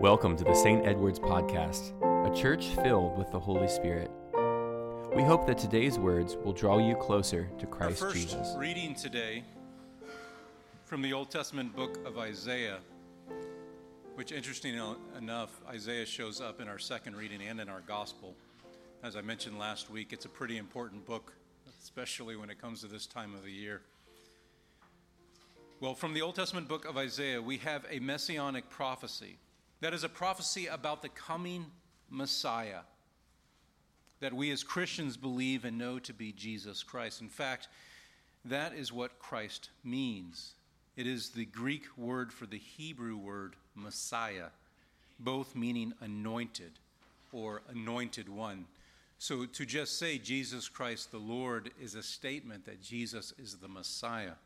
Welcome to the St. Edward's Podcast, a church filled with the Holy Spirit. We hope that today's words will draw you closer to Christ Our first Jesus. reading today from the Old Testament book of Isaiah, which, interesting enough, Isaiah shows up in our second reading and in our gospel. As I mentioned last week, it's a pretty important book, especially when it comes to this time of the year. Well, from the Old Testament book of Isaiah, we have a messianic prophecy. That is a prophecy about the coming Messiah that we as Christians believe and know to be Jesus Christ. In fact, that is what Christ means. It is the Greek word for the Hebrew word Messiah, both meaning anointed or anointed one. So to just say Jesus Christ the Lord is a statement that Jesus is the Messiah.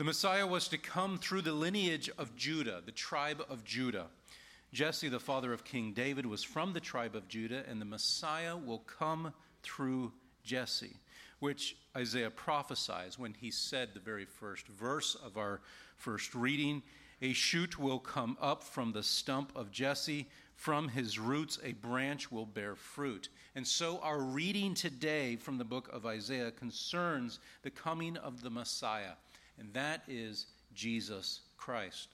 The Messiah was to come through the lineage of Judah, the tribe of Judah. Jesse, the father of King David, was from the tribe of Judah, and the Messiah will come through Jesse, which Isaiah prophesies when he said the very first verse of our first reading A shoot will come up from the stump of Jesse, from his roots a branch will bear fruit. And so our reading today from the book of Isaiah concerns the coming of the Messiah and that is Jesus Christ.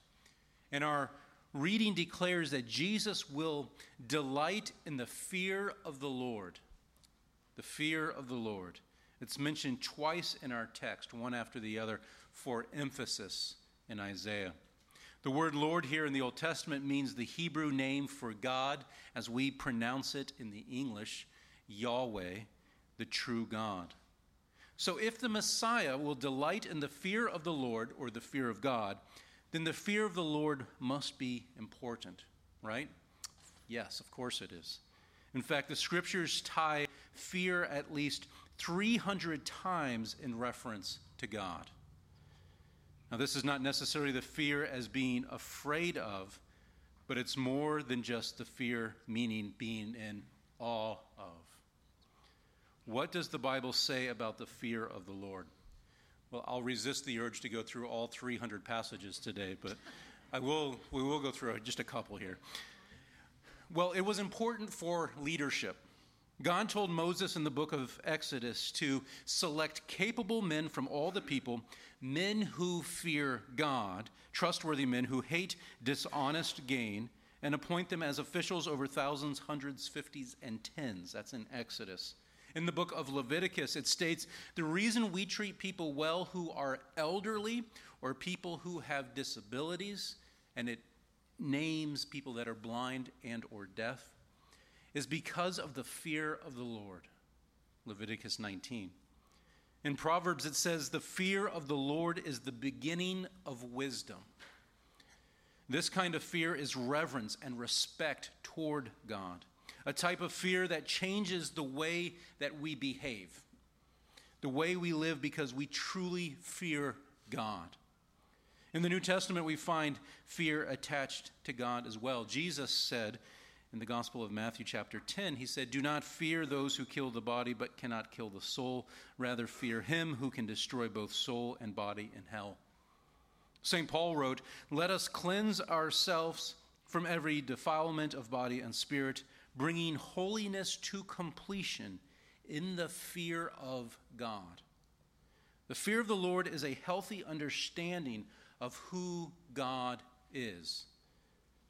And our reading declares that Jesus will delight in the fear of the Lord. The fear of the Lord. It's mentioned twice in our text, one after the other, for emphasis in Isaiah. The word Lord here in the Old Testament means the Hebrew name for God, as we pronounce it in the English, Yahweh, the true God. So, if the Messiah will delight in the fear of the Lord or the fear of God, then the fear of the Lord must be important, right? Yes, of course it is. In fact, the scriptures tie fear at least 300 times in reference to God. Now, this is not necessarily the fear as being afraid of, but it's more than just the fear, meaning being in awe of. What does the Bible say about the fear of the Lord? Well, I'll resist the urge to go through all 300 passages today, but I will, we will go through just a couple here. Well, it was important for leadership. God told Moses in the book of Exodus to select capable men from all the people, men who fear God, trustworthy men who hate dishonest gain, and appoint them as officials over thousands, hundreds, fifties, and tens. That's in Exodus. In the book of Leviticus, it states the reason we treat people well who are elderly or people who have disabilities, and it names people that are blind and or deaf, is because of the fear of the Lord. Leviticus 19. In Proverbs, it says, The fear of the Lord is the beginning of wisdom. This kind of fear is reverence and respect toward God a type of fear that changes the way that we behave, the way we live because we truly fear God. In the New Testament, we find fear attached to God as well. Jesus said in the Gospel of Matthew, chapter 10, He said, Do not fear those who kill the body but cannot kill the soul. Rather, fear Him who can destroy both soul and body in hell. St. Paul wrote, Let us cleanse ourselves from every defilement of body and spirit bringing holiness to completion in the fear of God. The fear of the Lord is a healthy understanding of who God is,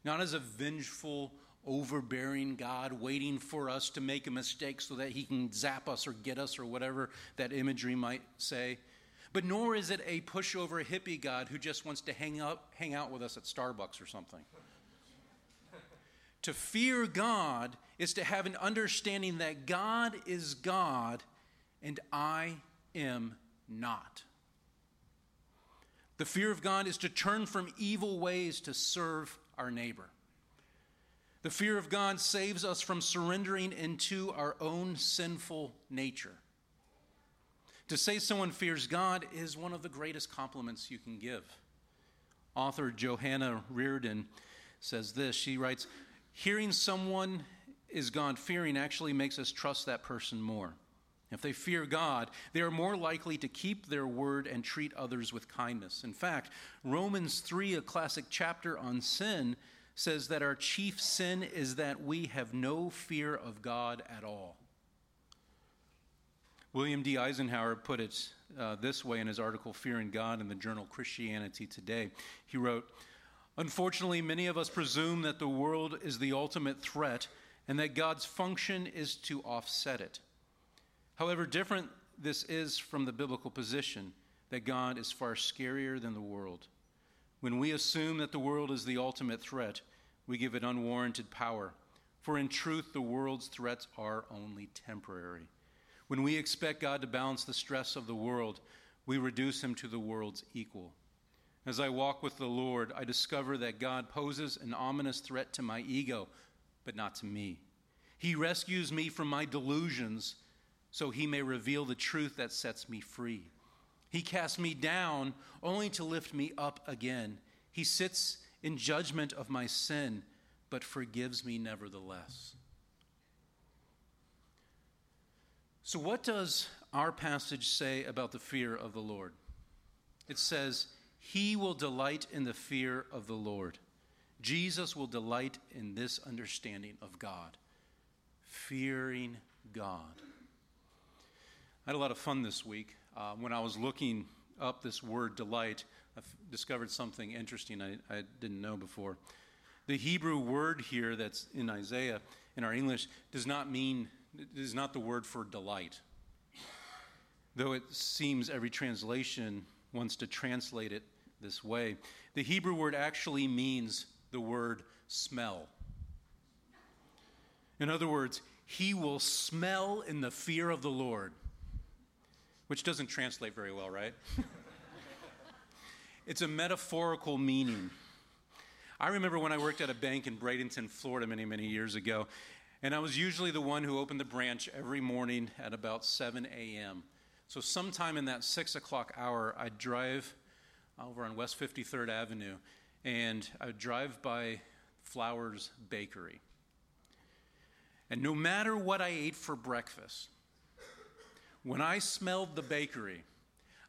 not as a vengeful, overbearing God waiting for us to make a mistake so that he can zap us or get us or whatever that imagery might say. But nor is it a pushover hippie God who just wants to hang, up, hang out with us at Starbucks or something. To fear God is to have an understanding that God is God and I am not. The fear of God is to turn from evil ways to serve our neighbor. The fear of God saves us from surrendering into our own sinful nature. To say someone fears God is one of the greatest compliments you can give. Author Johanna Reardon says this. She writes, Hearing someone is God fearing actually makes us trust that person more. If they fear God, they are more likely to keep their word and treat others with kindness. In fact, Romans 3, a classic chapter on sin, says that our chief sin is that we have no fear of God at all. William D. Eisenhower put it uh, this way in his article, Fearing God, in the journal Christianity Today. He wrote, Unfortunately, many of us presume that the world is the ultimate threat and that God's function is to offset it. However different this is from the biblical position that God is far scarier than the world. When we assume that the world is the ultimate threat, we give it unwarranted power. For in truth, the world's threats are only temporary. When we expect God to balance the stress of the world, we reduce him to the world's equal. As I walk with the Lord, I discover that God poses an ominous threat to my ego, but not to me. He rescues me from my delusions so he may reveal the truth that sets me free. He casts me down only to lift me up again. He sits in judgment of my sin, but forgives me nevertheless. So, what does our passage say about the fear of the Lord? It says, He will delight in the fear of the Lord. Jesus will delight in this understanding of God, fearing God. I had a lot of fun this week. Uh, when I was looking up this word delight, I discovered something interesting I, I didn't know before. The Hebrew word here that's in Isaiah in our English does not mean, is not the word for delight. Though it seems every translation wants to translate it this way. The Hebrew word actually means the word smell. In other words, he will smell in the fear of the Lord which doesn't translate very well, right? it's a metaphorical meaning. I remember when I worked at a bank in Bradenton, Florida, many, many years ago, and I was usually the one who opened the branch every morning at about 7 a.m. So, sometime in that 6 o'clock hour, I'd drive over on West 53rd Avenue, and I'd drive by Flowers Bakery. And no matter what I ate for breakfast, when I smelled the bakery,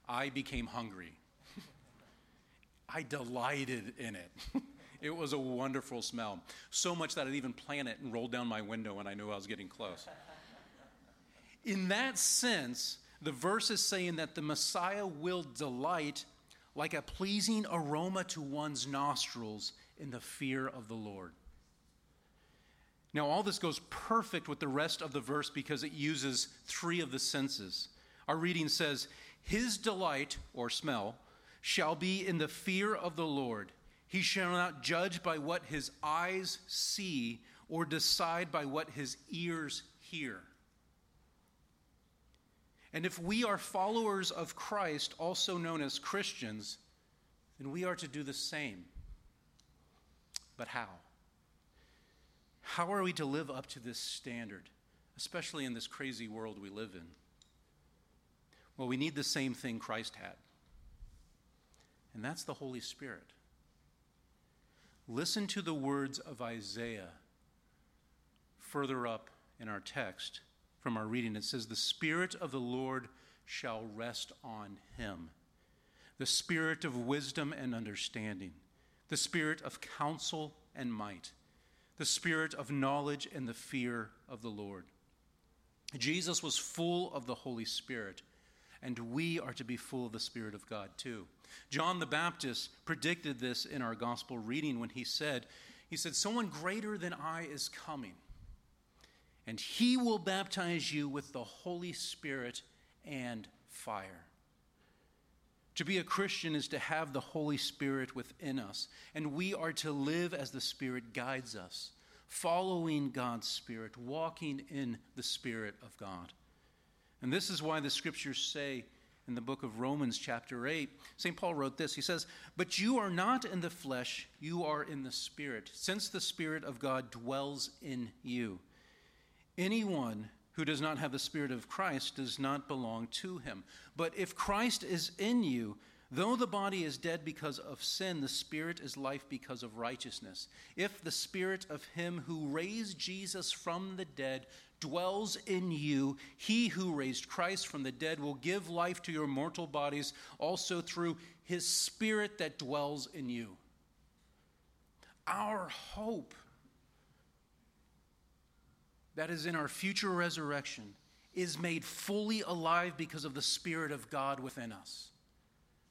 I became hungry. I delighted in it. it was a wonderful smell. So much that I'd even plan it and roll down my window when I knew I was getting close. In that sense, the verse is saying that the Messiah will delight like a pleasing aroma to one's nostrils in the fear of the Lord. Now, all this goes perfect with the rest of the verse because it uses three of the senses. Our reading says, His delight, or smell, shall be in the fear of the Lord. He shall not judge by what his eyes see or decide by what his ears hear. And if we are followers of Christ, also known as Christians, then we are to do the same. But how? How are we to live up to this standard, especially in this crazy world we live in? Well, we need the same thing Christ had, and that's the Holy Spirit. Listen to the words of Isaiah further up in our text from our reading. It says, The Spirit of the Lord shall rest on him, the Spirit of wisdom and understanding, the Spirit of counsel and might the spirit of knowledge and the fear of the Lord. Jesus was full of the Holy Spirit, and we are to be full of the Spirit of God too. John the Baptist predicted this in our gospel reading when he said, he said, Someone greater than I is coming, and he will baptize you with the Holy Spirit and fire. To be a Christian is to have the Holy Spirit within us, and we are to live as the Spirit guides us, following God's Spirit, walking in the Spirit of God. And this is why the scriptures say in the book of Romans, chapter 8, St. Paul wrote this. He says, But you are not in the flesh, you are in the Spirit, since the Spirit of God dwells in you. Anyone who does not have the Spirit of Christ does not belong to him. But if Christ is in you, though the body is dead because of sin, the Spirit is life because of righteousness. If the Spirit of him who raised Jesus from the dead dwells in you, he who raised Christ from the dead will give life to your mortal bodies also through his Spirit that dwells in you. our hope that is in our future resurrection is made fully alive because of the Spirit of God within us,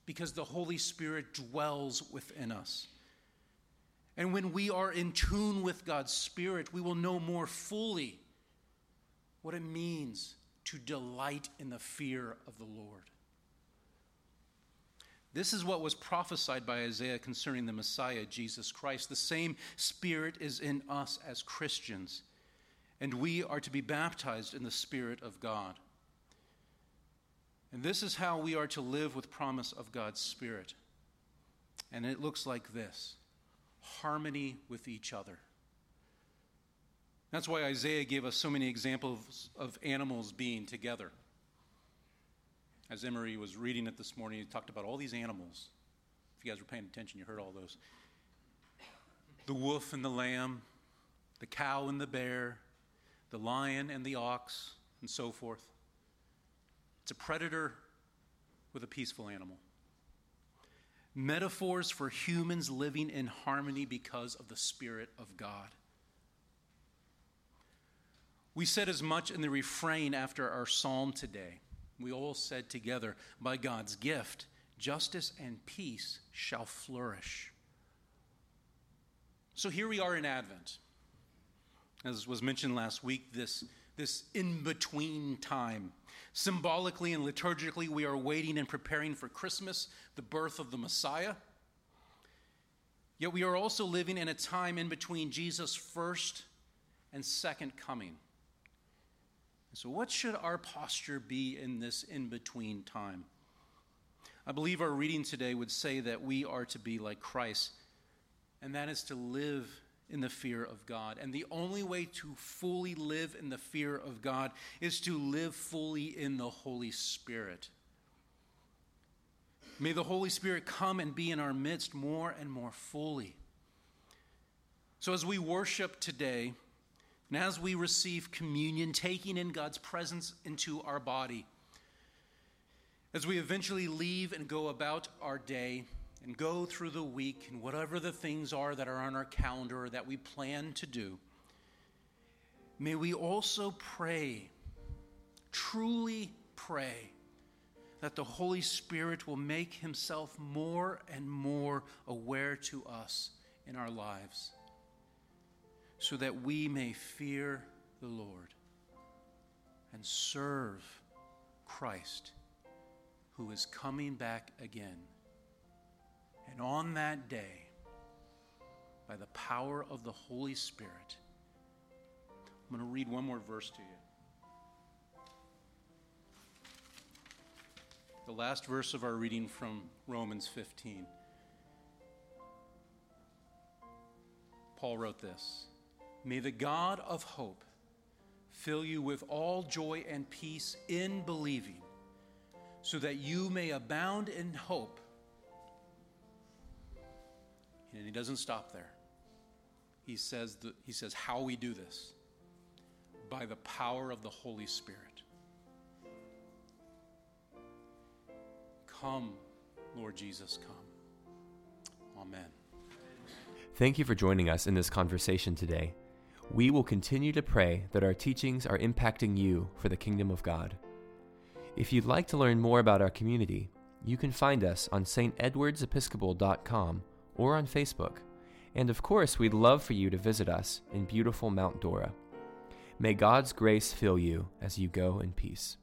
because the Holy Spirit dwells within us. And when we are in tune with God's Spirit, we will know more fully what it means to delight in the fear of the Lord. This is what was prophesied by Isaiah concerning the Messiah, Jesus Christ. The same Spirit is in us as Christians, and we are to be baptized in the Spirit of God. And this is how we are to live with promise of God's Spirit. And it looks like this harmony with each other. That's why Isaiah gave us so many examples of animals being together. As Emery was reading it this morning, he talked about all these animals. If you guys were paying attention, you heard all those. The wolf and the lamb, the cow and the bear, the lion and the ox, and so forth. It's a predator with a peaceful animal. Metaphors for humans living in harmony because of the Spirit of God. We said as much in the refrain after our psalm today. We all said together, By God's gift, justice and peace shall flourish. So here we are in Advent. As was mentioned last week, this, this in between time. Symbolically and liturgically, we are waiting and preparing for Christmas, the birth of the Messiah. Yet we are also living in a time in between Jesus' first and second coming. So, what should our posture be in this in between time? I believe our reading today would say that we are to be like Christ, and that is to live in the fear of God. And the only way to fully live in the fear of God is to live fully in the Holy Spirit. May the Holy Spirit come and be in our midst more and more fully. So, as we worship today, and as we receive communion, taking in God's presence into our body, as we eventually leave and go about our day and go through the week and whatever the things are that are on our calendar that we plan to do, may we also pray, truly pray, that the Holy Spirit will make himself more and more aware to us in our lives so that we may fear the Lord and serve Christ who is coming back again. And on that day, by the power of the Holy Spirit, I'm going to read one more verse to you. The last verse of our reading from Romans 15. Paul wrote this. May the God of hope fill you with all joy and peace in believing, so that you may abound in hope. And he doesn't stop there. He says, the, he says how we do this by the power of the Holy Spirit. Come, Lord Jesus, come. Amen. Thank you for joining us in this conversation today. We will continue to pray that our teachings are impacting you for the kingdom of God. If you'd like to learn more about our community, you can find us on stedwardsepiscopal.com or on Facebook. And of course, we'd love for you to visit us in beautiful Mount Dora. May God's grace fill you as you go in peace.